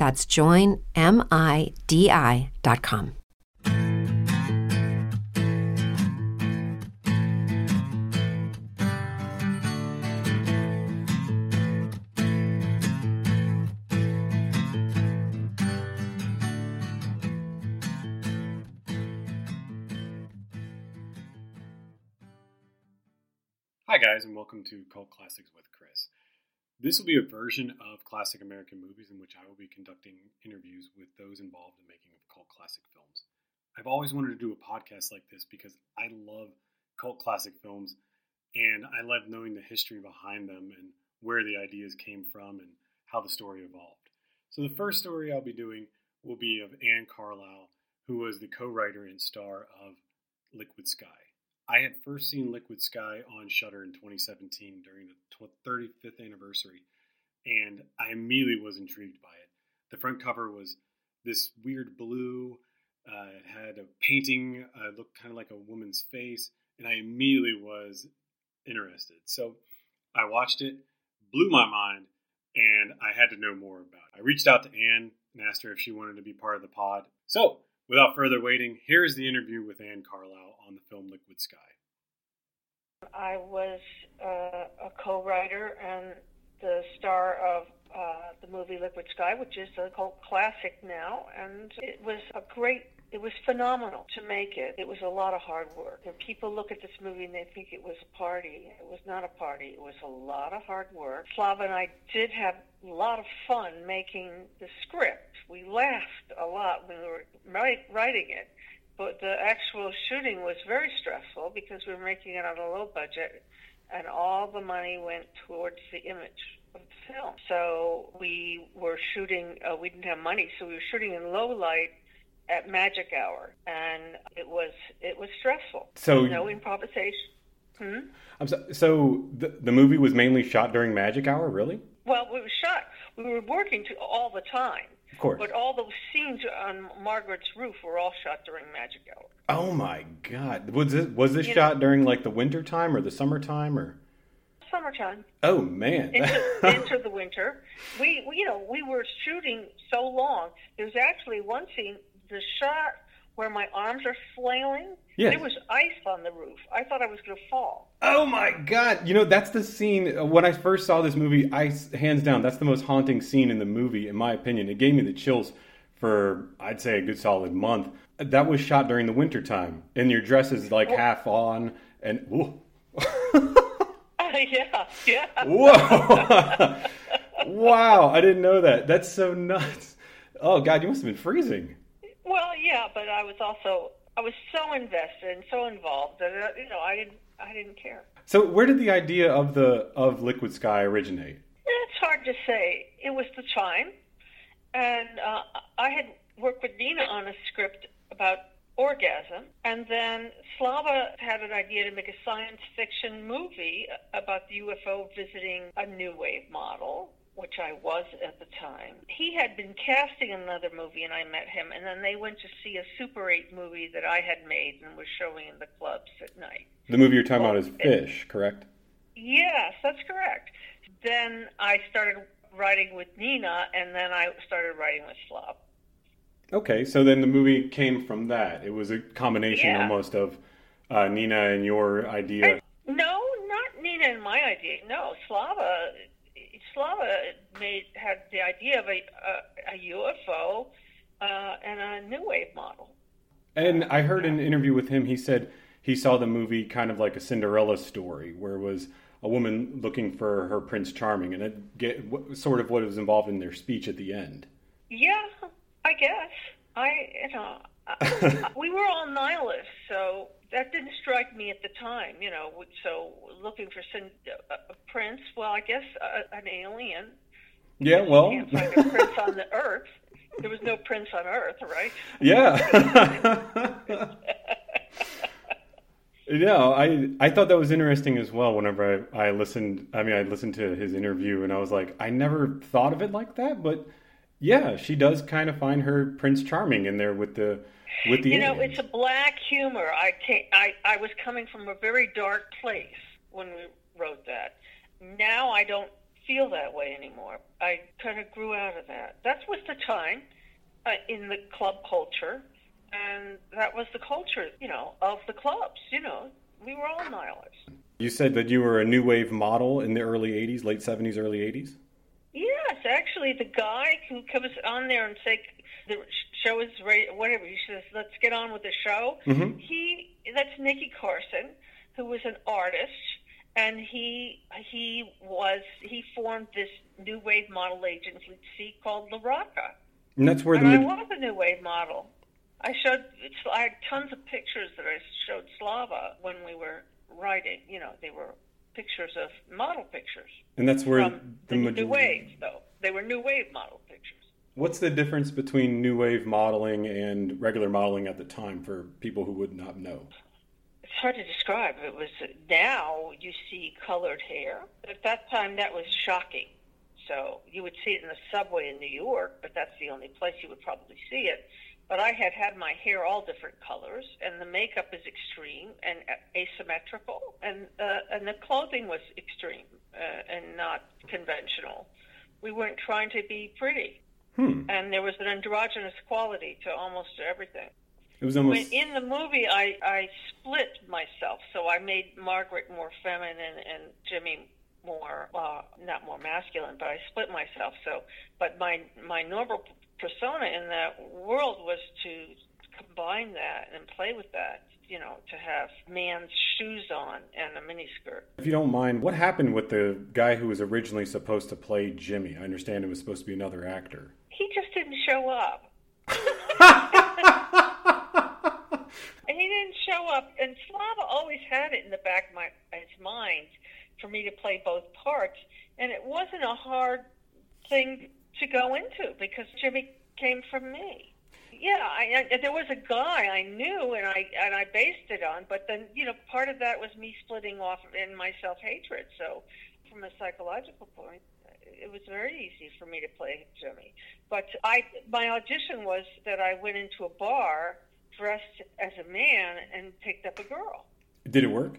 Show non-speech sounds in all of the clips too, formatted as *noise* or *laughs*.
That's joinmidi.com. Hi, guys, and welcome to Cult Classics with Chris. This will be a version of classic American movies in which I will be conducting interviews with those involved in making of cult classic films. I've always wanted to do a podcast like this because I love cult classic films and I love knowing the history behind them and where the ideas came from and how the story evolved. So, the first story I'll be doing will be of Anne Carlisle, who was the co writer and star of Liquid Sky. I had first seen Liquid Sky on Shudder in 2017 during the 35th anniversary, and I immediately was intrigued by it. The front cover was this weird blue. Uh, it had a painting, uh, looked kind of like a woman's face, and I immediately was interested. So I watched it, blew my mind, and I had to know more about it. I reached out to Anne and asked her if she wanted to be part of the pod. So Without further waiting, here is the interview with Anne Carlisle on the film Liquid Sky. I was uh, a co-writer and the star of uh, the movie Liquid Sky, which is a cult classic now, and it was a great it was phenomenal to make it. It was a lot of hard work. And people look at this movie and they think it was a party. It was not a party. It was a lot of hard work. Slava and I did have a lot of fun making the script. We laughed a lot when we were writing it. But the actual shooting was very stressful because we were making it on a low budget and all the money went towards the image of the film. So we were shooting, uh, we didn't have money, so we were shooting in low light at magic hour, and it was it was stressful. So no improvisation. Hmm? I'm so, so the the movie was mainly shot during magic hour, really? Well, we were shot. We were working to, all the time. Of course. But all those scenes on Margaret's roof were all shot during magic hour. Oh my God! Was this was this you shot know, during like the winter time or the summertime or? Summertime. Oh man! into, into the winter, we, we you know we were shooting so long. There's actually one scene the shot where my arms are flailing, yes. there was ice on the roof. I thought I was going to fall. Oh my god! You know that's the scene uh, when I first saw this movie. Ice, hands down, that's the most haunting scene in the movie, in my opinion. It gave me the chills for I'd say a good solid month. That was shot during the winter time, and your dress is like half on, and *laughs* whoa. *laughs* yeah, yeah. Whoa! *laughs* wow, I didn't know that. That's so nuts. Oh god, you must have been freezing. Well, yeah, but I was also I was so invested and so involved that uh, you know I didn't I didn't care. So where did the idea of the of Liquid Sky originate? It's hard to say. It was the time, and uh, I had worked with Nina on a script about orgasm, and then Slava had an idea to make a science fiction movie about the UFO visiting a new wave model which I was at the time. He had been casting another movie, and I met him, and then they went to see a Super 8 movie that I had made and was showing in the clubs at night. The movie you're talking well, about is Fish, correct? Yes, that's correct. Then I started writing with Nina, and then I started writing with Slav. Okay, so then the movie came from that. It was a combination yeah. almost of uh, Nina and your idea. I, no, not Nina and my idea. No, Slava Slava made had the idea of a a, a UFO uh, and a new wave model. And I heard in an interview with him, he said he saw the movie kind of like a Cinderella story, where it was a woman looking for her Prince Charming, and it get sort of what was involved in their speech at the end. Yeah, I guess I you know *laughs* we were all nihilists, so that didn't strike me at the time, you know. So looking for some, a prince, well, I guess uh, an alien. Yeah, well, you can't find a prince on the Earth. There was no prince on Earth, right? Yeah. *laughs* yeah, I I thought that was interesting as well. Whenever I, I listened, I mean, I listened to his interview, and I was like, I never thought of it like that, but yeah, she does kind of find her Prince Charming in there with the with the you know it's a black humor. I came, i i was coming from a very dark place when we wrote that. Now i don't feel that way anymore. I kind of grew out of that. That was the time uh, in the club culture and that was the culture you know of the clubs you know. We were all nihilists. You said that you were a new wave model in the early 80s late 70s early 80s Yes, actually, the guy who comes on there and say the show is ready, whatever he says, let's get on with the show. Mm-hmm. He that's Nicky Carson, who was an artist, and he he was he formed this new wave model agency called La Rocca. And that's where and the I was a new wave model. I showed I had tons of pictures that I showed Slava when we were writing. You know, they were pictures of model pictures. And that's where the, the new wave, though. They were new wave model pictures. What's the difference between new wave modeling and regular modeling at the time for people who would not know? It's hard to describe. It was now you see colored hair. But at that time, that was shocking. So you would see it in the subway in New York, but that's the only place you would probably see it. But I had had my hair all different colors, and the makeup is extreme and asymmetrical, and uh, and the clothing was extreme uh, and not conventional. We weren't trying to be pretty, hmm. and there was an androgynous quality to almost everything. It was almost in the movie. I I split myself, so I made Margaret more feminine and Jimmy more uh, not more masculine, but I split myself. So, but my my normal persona in that world was to combine that and play with that you know, to have man's shoes on and a miniskirt. If you don't mind, what happened with the guy who was originally supposed to play Jimmy? I understand it was supposed to be another actor. He just didn't show up. *laughs* and he didn't show up. And Slava always had it in the back of my, his mind for me to play both parts. And it wasn't a hard thing to go into because Jimmy came from me. Yeah, I, I, there was a guy I knew, and I and I based it on. But then, you know, part of that was me splitting off in my self hatred. So, from a psychological point, it was very easy for me to play Jimmy. But I, my audition was that I went into a bar dressed as a man and picked up a girl. Did it work?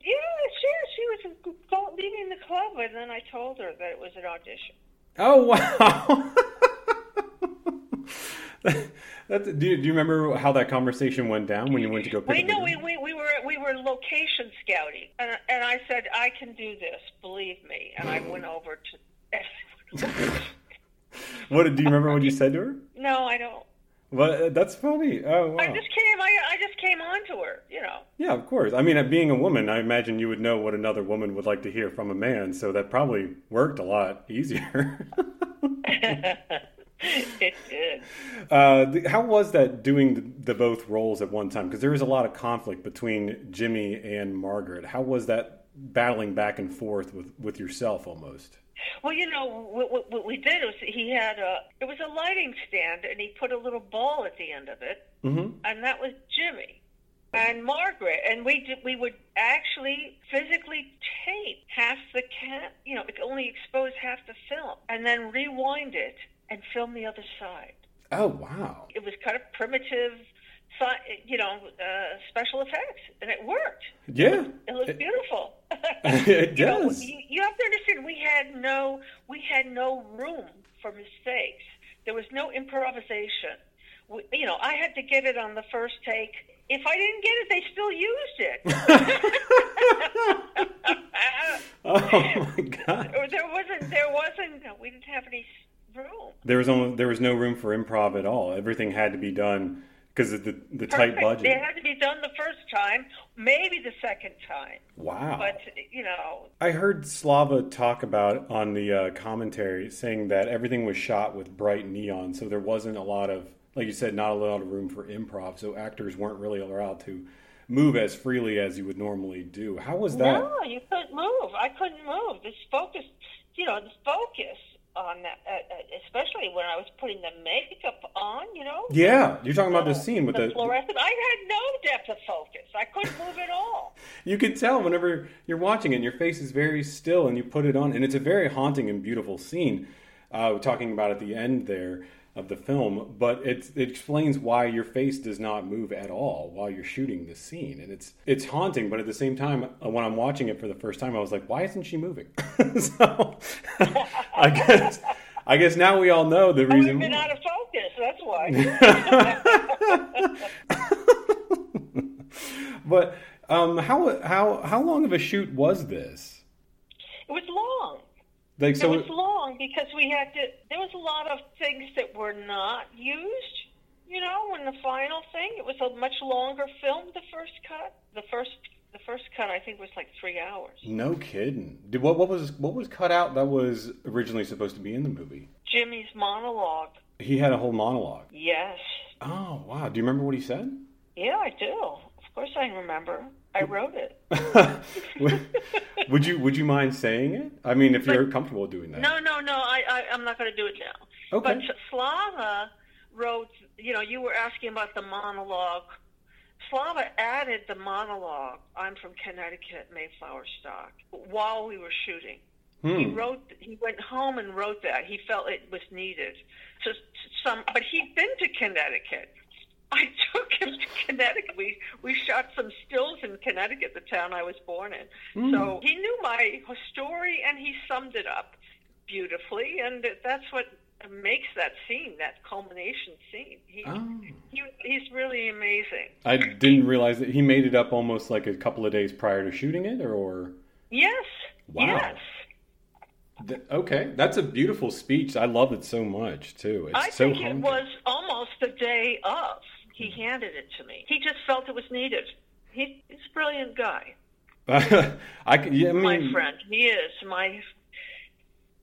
Yeah, she she was leaving the club, and then I told her that it was an audition. Oh wow! *laughs* That's, do, you, do you remember how that conversation went down when you went to go pick we, no, we, we, we were we were location scouting, and, and I said I can do this, believe me, and I went over to. *laughs* what do you remember what you said to her? No, I don't. Well, uh, that's funny. Oh, wow. I just came. I, I just came on to her. You know. Yeah, of course. I mean, uh, being a woman, I imagine you would know what another woman would like to hear from a man. So that probably worked a lot easier. *laughs* *laughs* it *laughs* did. Uh, how was that doing the, the both roles at one time? Because there was a lot of conflict between Jimmy and Margaret. How was that battling back and forth with, with yourself almost? Well, you know, what, what we did was he had a it was a lighting stand, and he put a little ball at the end of it, mm-hmm. and that was Jimmy and Margaret, and we did, we would actually physically tape half the cat, you know, it only expose half the film, and then rewind it and film the other side. Oh wow! It was kind of primitive, you know, uh, special effects, and it worked. Yeah, it looked it, beautiful. *laughs* it you does. Know, you, you have to understand, we had no we had no room for mistakes. There was no improvisation. We, you know, I had to get it on the first take if I didn't get it, they still used it. *laughs* *laughs* oh my god! There wasn't. There wasn't. We didn't have any room. There was almost, there was no room for improv at all. Everything had to be done because of the the Perfect. tight budget. It had to be done the first time, maybe the second time. Wow! But you know, I heard Slava talk about on the uh, commentary saying that everything was shot with bright neon, so there wasn't a lot of like you said, not a lot of room for improv, so actors weren't really allowed to move as freely as you would normally do. How was that? No, you couldn't move. I couldn't move. This focus, you know, the focus on that, uh, uh, especially when I was putting the makeup on, you know. Yeah, you're talking about the scene with the, the fluorescent. I had no depth of focus. I couldn't move at all. *laughs* you can tell whenever you're watching it, and your face is very still, and you put it on, and it's a very haunting and beautiful scene. Uh, talking about at the end there of the film, but it, it explains why your face does not move at all while you're shooting the scene, and it's it's haunting. But at the same time, uh, when I'm watching it for the first time, I was like, why isn't she moving? *laughs* so *laughs* I guess I guess now we all know the reason. We've been out of focus. That's why. *laughs* but um, how how how long of a shoot was this? It was long. Like so, it was long because we had to. There was a lot of things that were not used. You know, in the final thing, it was a much longer film. The first cut, the first, the first cut, I think was like three hours. No kidding. Did what? What was what was cut out that was originally supposed to be in the movie? Jimmy's monologue. He had a whole monologue. Yes. Oh wow! Do you remember what he said? Yeah, I do. Of course, I remember. I wrote it. *laughs* would you Would you mind saying it? I mean, if but, you're comfortable doing that. No, no, no. I, I I'm not going to do it now. Okay. But Slava wrote. You know, you were asking about the monologue. Slava added the monologue. I'm from Connecticut, Mayflower stock. While we were shooting, hmm. he wrote. He went home and wrote that. He felt it was needed. So some, but he'd been to Connecticut. I took him to Connecticut. We we shot some stills in Connecticut, the town I was born in. Mm. So he knew my story and he summed it up beautifully, and that's what makes that scene, that culmination scene. He, oh. he, he's really amazing. I didn't realize that he made it up almost like a couple of days prior to shooting it, or yes, wow. yes. Okay, that's a beautiful speech. I love it so much too. It's I so think it was almost the day of he handed it to me. He just felt it was needed. He, he's a brilliant guy. *laughs* I, yeah, I mean, my friend. He is my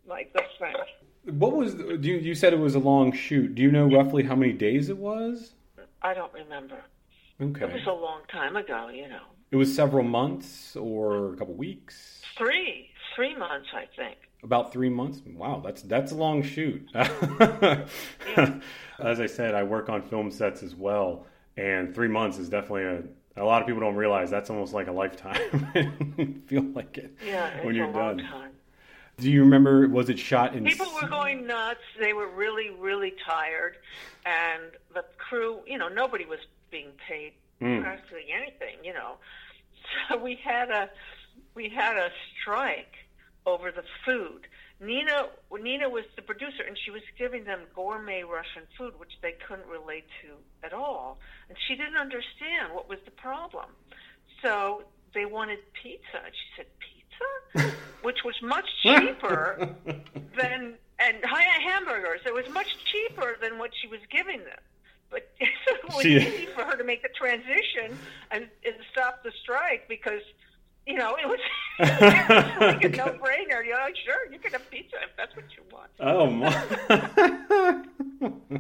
my best friend. What was you? You said it was a long shoot. Do you know roughly how many days it was? I don't remember. Okay, it was a long time ago. You know, it was several months or a couple weeks. Three, three months, I think. About three months. Wow, that's that's a long shoot. *laughs* As I said, I work on film sets as well, and three months is definitely a. A lot of people don't realize that's almost like a lifetime. *laughs* feel like it yeah, when you're done. Time. Do you remember? Was it shot in? People were going nuts. They were really, really tired, and the crew. You know, nobody was being paid mm. practically anything. You know, *laughs* so we had a we had a strike over the food. Nina Nina was the producer, and she was giving them gourmet Russian food, which they couldn't relate to at all, and she didn't understand what was the problem. So they wanted pizza, and she said pizza, *laughs* which was much cheaper than and high hamburgers. It was much cheaper than what she was giving them. But *laughs* it was she, easy for her to make the transition and, and stop the strike because you know, it was, *laughs* it was *laughs* like a no-brainer. You know, sure, you can have pizza if that's what you want. Oh my! *laughs*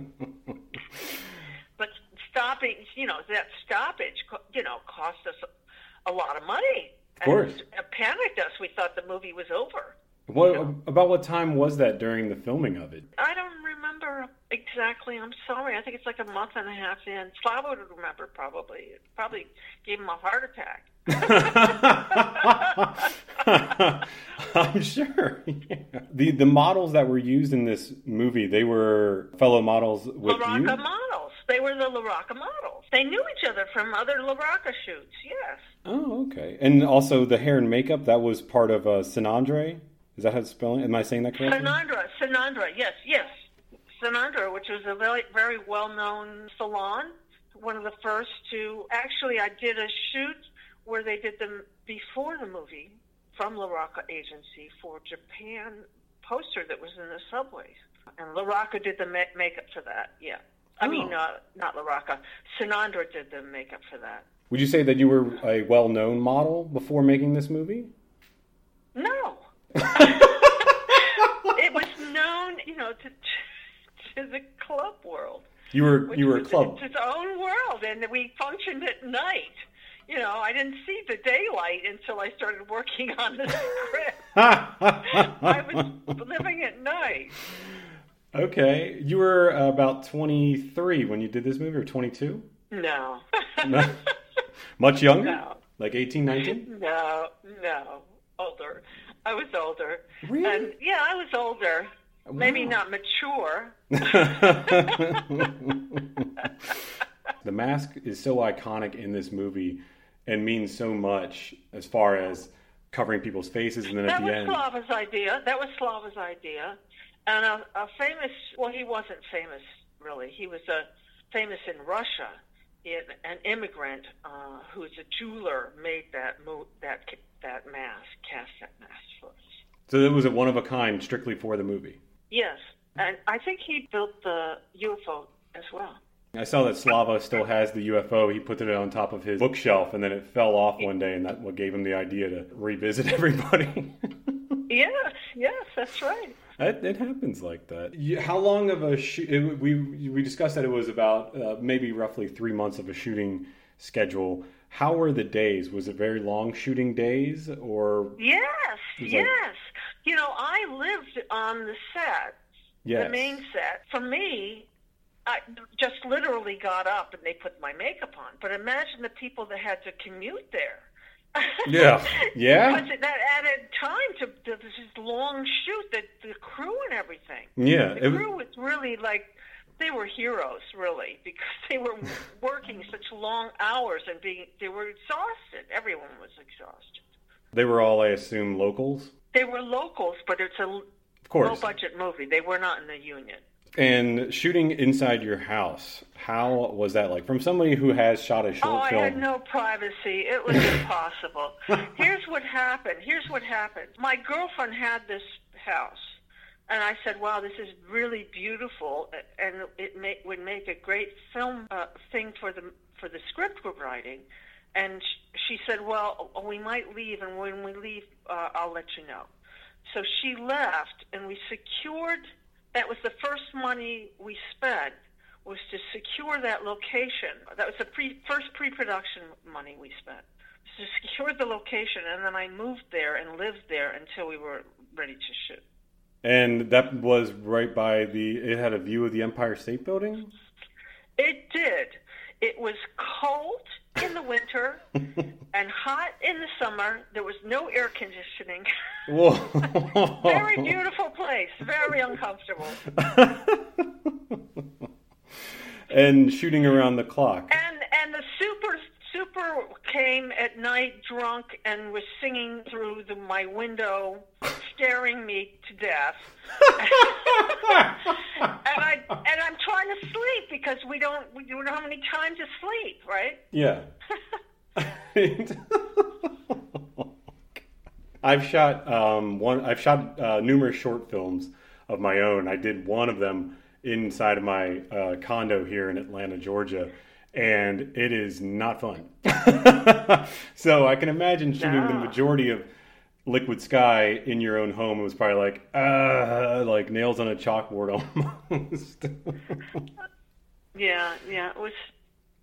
but stopping, you know, that stoppage, you know, cost us a lot of money. Of course. And it panicked us. We thought the movie was over. What about what time was that during the filming of it? I don't remember I'm sorry. I think it's like a month and a half in. Slava would remember probably. It probably gave him a heart attack. *laughs* I'm sure. Yeah. The the models that were used in this movie, they were fellow models with LaRocca you. models. They were the LaRocca models. They knew each other from other LaRocca shoots. Yes. Oh, okay. And also the hair and makeup that was part of uh, Sinandre. Is that how it's spelling? Am I saying that correctly? Sinandra, Sinandra, yes, yes. Sinandra, which was a very, very well-known salon, one of the first to. Actually, I did a shoot where they did them before the movie from La Rocca Agency for Japan poster that was in the subways, and La Rocca did the ma- makeup for that. Yeah, I Oh. mean, uh, not La Rocca. Sinandra did the makeup for that. Would you say that you were a well-known model before making this movie? No. *laughs* it was known, you know, to, to the club world. You were you were a club. Its own world, and we functioned at night. You know, I didn't see the daylight until I started working *laughs* on the script. *laughs* I was living at night. okay, you were about 23 when you did this movie, or 22? No. No. Much *laughs* younger? No. Like 18, 19? no, no, older. I was older. Really? And yeah, I was older. Maybe not mature. *laughs* the mask is so iconic in this movie and means so much as far as covering people's faces and then at the end. That was. Slava's idea. That was Slava's idea. And a, a famous, well, he wasn't famous really. He was a, famous in Russia. An immigrant uh, who's a jeweler made that mo- that that mask, cast that mask for us. So it was a one of a kind strictly for the movie. Yes, and I think he built the UFO as well. I saw that Slava still has the UFO. He put it on top of his bookshelf and then it fell off one day and that what gave him the idea to revisit *laughs* everybody. Yes, yes, that's right. It, it happens like that. You, how long of a shoot? We we discussed that it was about uh, maybe roughly three months of a shooting schedule. How were the days? Was it very long shooting days, or Yes, He's like- yes. You know, I lived on the set, yes? the main set. For me, I just literally got up and they put my makeup on. But imagine the people that had to commute there. Yeah. Yeah? *laughs* Because that added time to, to this long shoot, that the crew and everything. yeah, The it- crew was really like, they were heroes, really, *laughs* because they were working such long hours and being, they were exhausted. Everyone was exhausted. they were all, I assume, locals. They were locals, but it's a Of course. low budget movie. They were not in the union. And shooting inside your house, how was that like? From somebody who has shot a short Oh, I had no privacy. It was impossible. *laughs* Here's what happened. Here's what happened. My girlfriend had this house, and I said, "Wow, this is really beautiful, and it may, would make a great film uh, thing for the for the script we're writing." And she said, "Well, we might leave, and when we leave, uh, I'll let you know." So she left, and we secured. That was the first money we spent was to secure that location. That was the pre, first pre-production money we spent. To secure the location, and then I moved there and lived there until we were ready to shoot. and that was right by the. It had a view of the Empire State Building. It did. It was cold the winter *laughs* and hot in the summer. There was no air conditioning. Whoa! *laughs* very beautiful place. Very uncomfortable. *laughs* and shooting around the clock. And and the super super came at night drunk and was singing through the, my window, staring me to death. *laughs* and I and I'm trying to sleep because we don't we don't have any time to sleep, right? Yeah. *laughs* I've shot um, one. I've shot uh, numerous short films of my own. I did one of them inside of my uh, condo here in Atlanta, Georgia, and it is not fun. *laughs* so I can imagine shooting the majority of Liquid Sky in your own home, it was probably like, uh, like nails on a chalkboard almost. *laughs* yeah, yeah, it was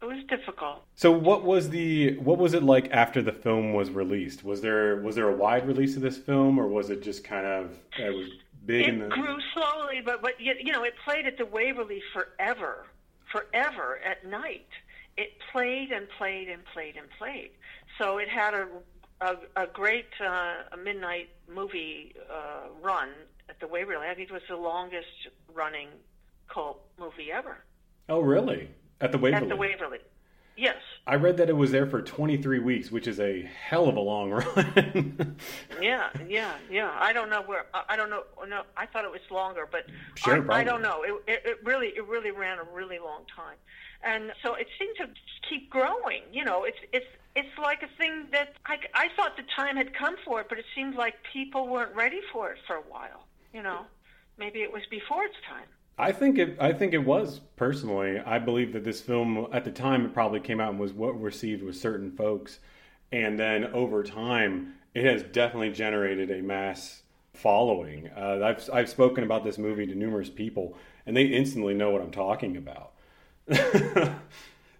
it was difficult. So what was the what was it like after the film was released? Was there was there a wide release of this film, or was it just kind of it was big? It in the... grew slowly, but but you know it played at the Waverly forever, forever at night. It played and played and played and played. So it had a a, a great uh, a midnight movie uh, run at the Waverly. I think it was the longest running cult movie ever. Oh, really? At the Waverly. At the Waverly. Yes. I read that it was there for 23 weeks, which is a hell of a long *laughs* run. yeah, yeah, yeah. I don't know where. I don't know. No, I thought it was longer, but sure, I, I don't know. It, it, it really, it really ran a really long time, and so it seemed to keep growing. You know, it's it's it's like a thing that I I thought the time had come for it, but it seemed like people weren't ready for it for a while. You know, maybe it was before its time. I think it. I think it was personally. I believe that this film at the time it probably came out and was what received with certain folks, and then over time it has definitely generated a mass following. Uh, I've I've spoken about this movie to numerous people, and they instantly know what I'm talking about. *laughs*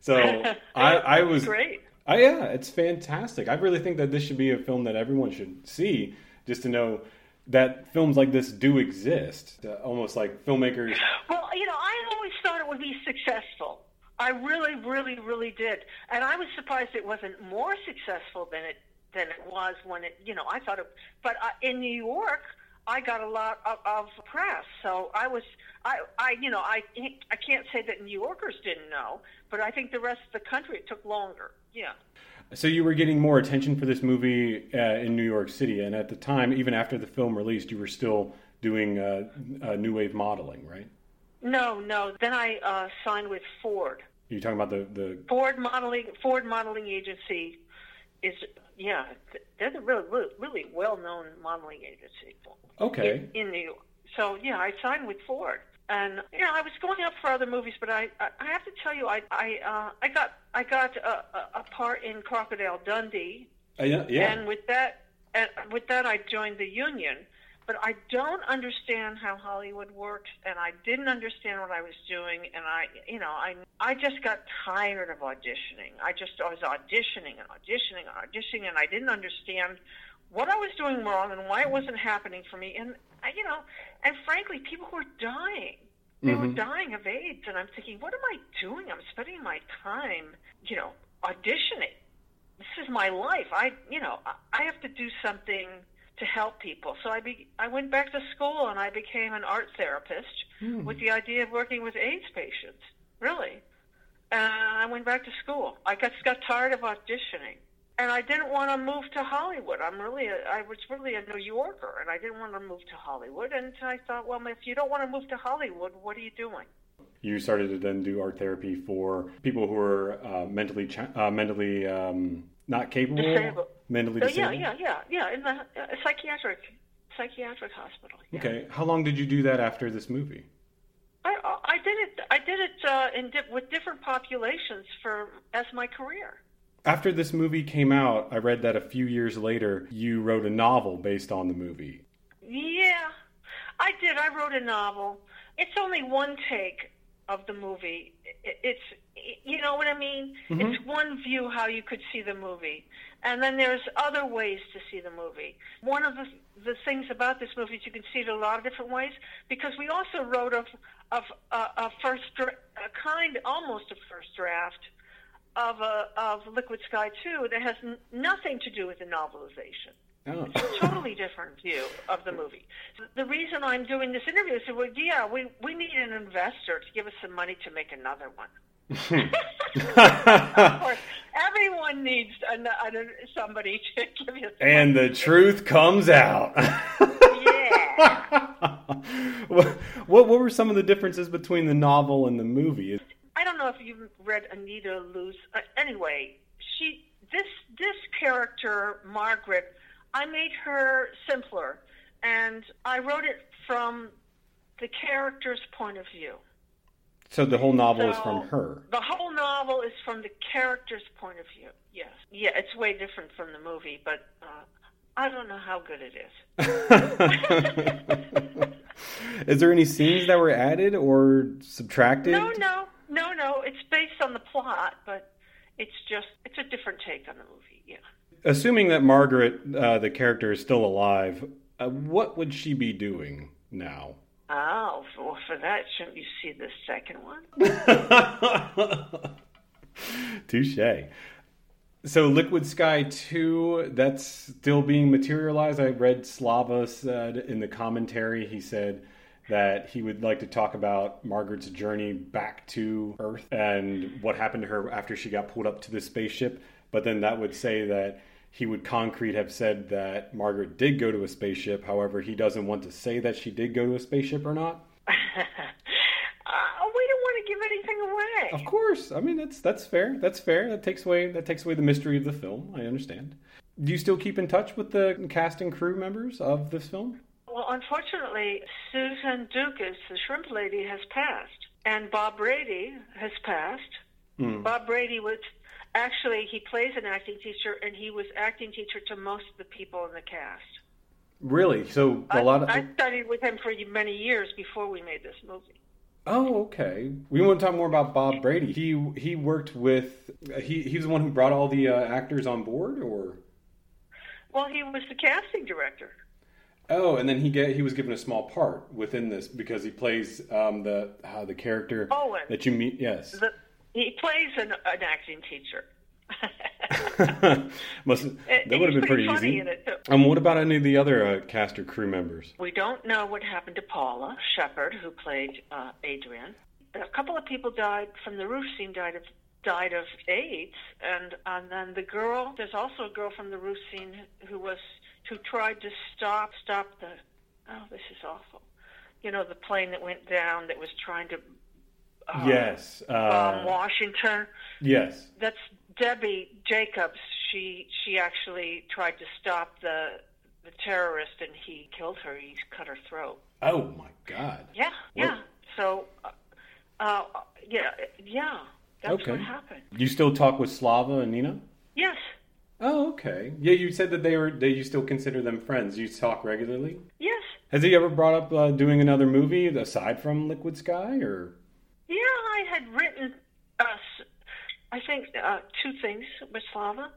so *laughs* I, I was great. I, yeah, it's fantastic. I really think that this should be a film that everyone should see, just to know that films like this do exist. Uh, almost like filmmakers. Well, you know, I always thought it would be successful. I really, really, really did, and I was surprised it wasn't more successful than it than it was when it. You know, I thought it. But uh, in New York, I got a lot of, of press, so I was. I, I, you know, I, I can't say that New Yorkers didn't know, but I think the rest of the country it took longer. Yeah. So you were getting more attention for this movie uh, in New York City, and at the time, even after the film released, you were still doing uh, uh, new wave modeling, right? No, no. Then I uh, signed with Ford. You're you talking about the, the Ford modeling Ford modeling agency is yeah they're the really really, really well known modeling agency. Okay. In, in New York. So yeah, I signed with Ford and you know I was going up for other movies, but I I, have to tell you I I uh, I got I got a, a part in Crocodile Dundee. Uh, yeah, yeah. And with that, and with that, I joined the union. But I don't understand how Hollywood works, and I didn't understand what I was doing, and I, you know, I, I just got tired of auditioning. I just I was auditioning and auditioning and auditioning, and I didn't understand what I was doing wrong and why it wasn't happening for me. And you know, and frankly, people were dying. They mm-hmm. were dying of AIDS, and I'm thinking, what am I doing? I'm spending my time, you know, auditioning. This is my life. I, you know, I have to do something to help people. So I be, I went back to school and I became an art therapist mm. with the idea of working with AIDS patients. Really, and I went back to school. I got got tired of auditioning and I didn't want to move to Hollywood. I'm really, a, I was really a New Yorker, and I didn't want to move to Hollywood. And I thought, well, if you don't want to move to Hollywood, what are you doing? You started to then do art therapy for people who are uh, mentally, cha- uh, mentally um, not capable, disabled. mentally disabled. Yeah, yeah, yeah, yeah, in the uh, psychiatric psychiatric hospital. Yeah. Okay, how long did you do that after this movie? I, I did it. I did it uh, in di- with different populations for as my career. After this movie came out, I read that a few years later you wrote a novel based on the movie. Yeah, I did. I wrote a novel. It's only one take of the movie. It's, you know what I mean? Mm-hmm. It's one view how you could see the movie. And then there's other ways to see the movie. One of the, the things about this movie is you can see it a lot of different ways because we also wrote a, a, a first, a kind, almost a first draft of a, of Liquid Sky 2 that has n- nothing to do with the novelization. Oh. It's a totally different view of the movie. The reason I'm doing this interview is, well, yeah, we, we need an investor to give us some money to make another one. *laughs* of course, everyone needs an, an, somebody to *laughs* give you. and money. the truth comes out. yeah. *laughs* what, what what were some of the differences between the novel and the movie? I don't know if you've read Anita Loos. Uh, anyway, she this this character Margaret, I made her simpler, and I wrote it from the character's point of view. So the whole novel so is from her. The whole novel is from the character's point of view. Yes, yeah, it's way different from the movie, but uh, I don't know how good it is. *laughs* is there any scenes that were added or subtracted? No, no, no, no. It's based on the plot, but it's just it's a different take on the movie. Yeah. Assuming that Margaret, uh, the character, is still alive, uh, what would she be doing now? Oh, well, for that, shouldn't you see the second one? *laughs* Touche. So, Liquid Sky 2, that's still being materialized. I read Slava said in the commentary, he said that he would like to talk about Margaret's journey back to Earth and what happened to her after she got pulled up to the spaceship. But then that would say that he would concrete have said that Margaret did go to a spaceship. However, he doesn't want to say that she did go to a spaceship or not. *laughs* uh, we don't want to give anything away. Of course. I mean, that's that's fair. That's fair. That takes away that takes away the mystery of the film. I understand. Do you still keep in touch with the cast and crew members of this film? Well, unfortunately, Susan Doukas, the shrimp lady, has passed, and Bob Brady has passed. Mm. Bob Brady was actually he plays an acting teacher, and he was acting teacher to most of the people in the cast. Really? So a I, lot of I studied with him for many years before we made this movie. Oh, okay. We want to talk more about Bob Brady. He he worked with he he's the one who brought all the uh, actors on board, or well, he was the casting director. Oh, and then he get he was given a small part within this because he plays um, the uh, the character Owen. that you meet. Yes, the, he plays an, an acting teacher. *laughs* Must that would have been pretty, pretty easy. And um, what about any of the other uh, cast or crew members? We don't know what happened to Paula Sheppard, who played uh, Adrian. A couple of people died from the roof scene. Died of died of AIDS, and and then the girl. There's also a girl from the roof scene who was who tried to stop stop the. Oh, this is awful. You know, the plane that went down that was trying to uh, yes. Uh, Washington. Yes. That's Debbie Jacobs. She she actually tried to stop the the terrorist, and he killed her. He cut her throat. Oh my God. Yeah, yeah. So, uh, uh, yeah, yeah. That's okay. what happened. You still talk with Slava and Nina? Yes. Oh, okay. Yeah, you said that they were. That you still consider them friends. You talk regularly. Yes. Has he ever brought up uh, doing another movie aside from Liquid Sky, or? Yeah, I had written, uh, I think, uh, two things with Slava,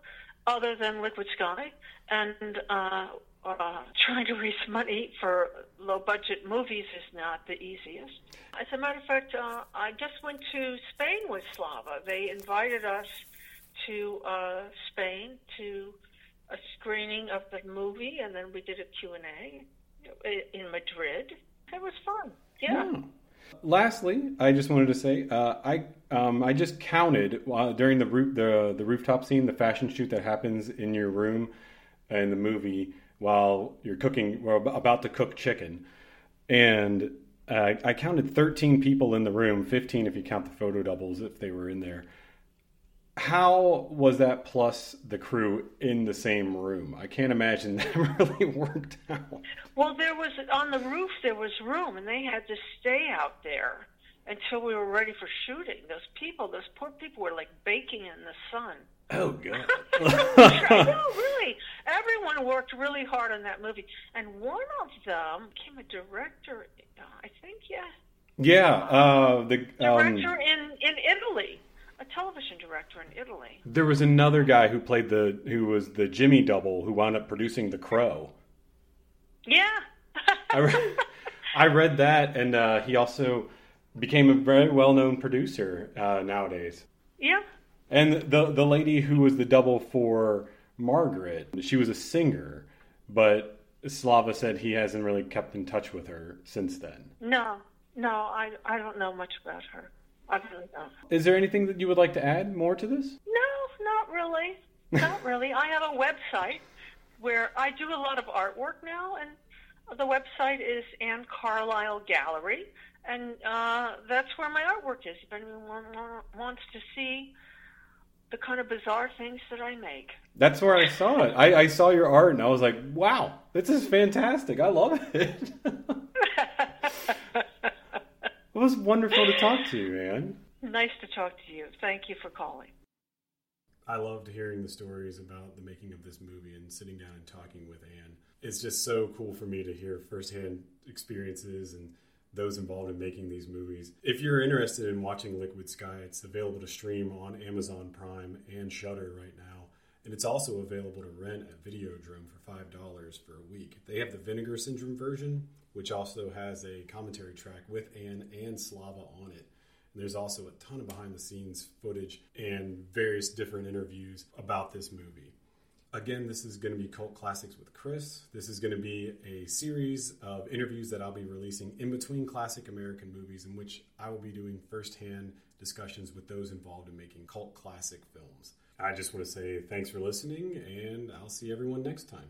other than Liquid Sky, and uh, uh, trying to raise money for low budget movies is not the easiest. As a matter of fact, uh, I just went to Spain with Slava. They invited us to uh, Spain to a screening of the movie, and then we did a Q&A in Madrid. It was fun. Yeah. yeah. Lastly, I just wanted to say uh, I um, I just counted uh, during the roof the the rooftop scene, the fashion shoot that happens in your room in the movie while you're cooking, or about to cook chicken, and uh, I counted 13 people in the room, 15 if you count the photo doubles if they were in there how was that plus the crew in the same room? I can't imagine *laughs* that really worked out. Well, there was on the roof there was room, and they had to stay out there until we were ready for shooting. Those people, those poor people, were like baking in the sun. Oh God! *laughs* no, really. Everyone worked really hard on that movie, and one of them became a director. I think, yeah. Yeah, uh, the um, director in in Italy a television director in Italy. There was another guy who played the who was the Jimmy double who wound up producing The Crow. Yeah. I, read, I read that, and uh, he also became a very well known producer uh, nowadays. Yeah. And the the lady who was the double for Margaret, she was a singer, but Slava said he hasn't really kept in touch with her since then. No, no, I I don't know much about her. I really don't. Is there anything that you would like to add more to this? No, not really. Not really. I have a website where I do a lot of artwork now, and the website is Anne Carlisle Gallery, and uh, that's where my artwork is. If anyone wants to see the kind of bizarre things that I make. That's where I saw it. I, I saw your art, and I was like, "Wow, this is fantastic! I love it." *laughs* *laughs* It was wonderful to talk to you, man. Nice to talk to you. Thank you for calling. I loved hearing the stories about the making of this movie and sitting down and talking with Anne. It's just so cool for me to hear firsthand experiences and those involved in making these movies. If you're interested in watching Liquid Sky, it's available to stream on Amazon Prime and Shudder right now. And it's also available to rent at Videodrome for $5 for a week. They have the Vinegar Syndrome version, which also has a commentary track with Anne and Slava on it. And there's also a ton of behind the scenes footage and various different interviews about this movie. Again, this is going to be Cult Classics with Chris. This is going to be a series of interviews that I'll be releasing in between classic American movies, in which I will be doing firsthand discussions with those involved in making cult classic films. I just want to say thanks for listening, and I'll see everyone next time.